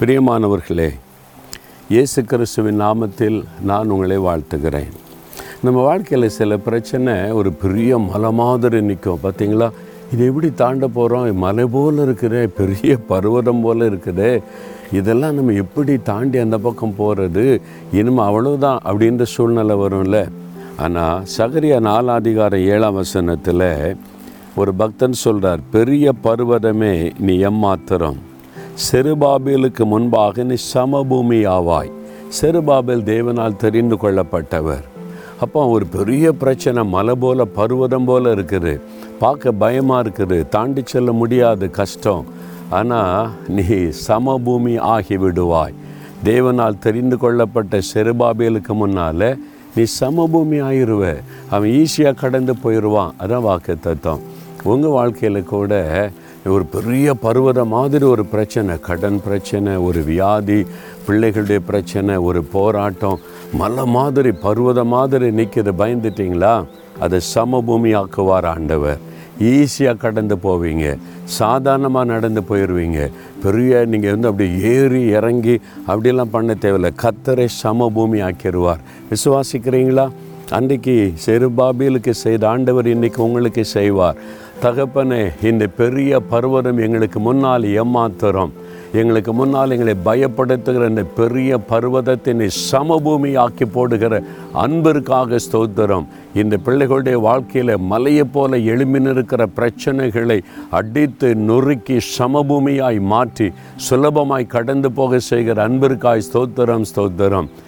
பிரியமானவர்களே இயேசு கிறிஸ்துவின் நாமத்தில் நான் உங்களை வாழ்த்துகிறேன். நம்ம வாழ்க்கையில் சில பிரச்சனை ஒரு பெரிய மலை மாதிரி நிற்கும் பார்த்தீங்களா இது எப்படி தாண்ட போகிறோம் மலை போல் இருக்குது பெரிய பருவதம் போல் இருக்குது. இதெல்லாம் நம்ம எப்படி தாண்டி அந்த பக்கம் போகிறது இனிமே அவ்வளோதான் அப்படின்ற சூழ்நிலை வரும்ல. ஆனால் சகரியா நாலாதிகாரம் ஏழாம் வசனத்தில் ஒரு பக்தன் சொல்கிறார் பெரிய பருவதமே நீ எம்மாத்திரம். செருபாபேலுக்கு முன்பாக நீ சமபூமி ஆவாய் செருபாபேல் தேவனால் தெரிந்து கொள்ளப்பட்டவர். அப்போ ஒரு பெரிய பிரச்சனை மலை போல பருவதம் போல இருக்குது. பார்க்க பயமாக இருக்குது. தாண்டி செல்ல முடியாது கஷ்டம். ஆனால் நீ சமபூமி ஆகிவிடுவாய் தேவனால் தெரிந்து கொள்ளப்பட்ட செருபாபேலுக்கு முன்னால் நீ சமபூமி ஆயிடுவ அவன் ஈஸியாக கடந்து போயிடுவான் அதான் வாக்கு தத்துவம் உங்கள் வாழ்க்கையில் கூட ஒரு பெரிய பருவதம் மாதிரி ஒரு பிரச்சனை. கடன் பிரச்சனை ஒரு வியாதி பிள்ளைகளுடைய பிரச்சனை ஒரு போராட்டம். மலை மாதிரி பருவதம் மாதிரி நிற்கிது பயந்துட்டீங்களா? அதை சமபூமி ஆக்குவார் ஆண்டவர். ஈஸியாக கடந்து போவீங்க. சாதாரணமாக நடந்து போயிடுவீங்க பெரிய நீங்கள் வந்து அப்படி ஏறி இறங்கி அப்படிலாம் பண்ண தேவையில்லை. கத்தரை சமபூமி ஆக்கிடுவார் விசுவாசிக்கிறீங்களா? அன்றைக்கு செருபாபிலுக்கு செய்த ஆண்டவர் இன்றைக்கு உங்களுக்கு செய்வார். தகப்பனே இந்த பெரிய பர்வதம் எங்களுக்கு முன்னால் ஏமாத்துறோம். எங்களுக்கு முன்னால் எங்களை பயப்படுத்துகிற இந்த பெரிய பருவதத்தினை சமபூமி ஆக்கி போடுகிற அன்பிற்காக ஸ்தோத்திரம். இந்த பிள்ளைகளுடைய வாழ்க்கையில் மலையை போல எழுமினிருக்கிற பிரச்சனைகளை அடித்து நொறுக்கி சமபூமியாய் மாற்றி சுலபமாய் கடந்து போக செய்கிற அன்பிற்காய் ஸ்தோத்திரம் ஸ்தோத்திரம்.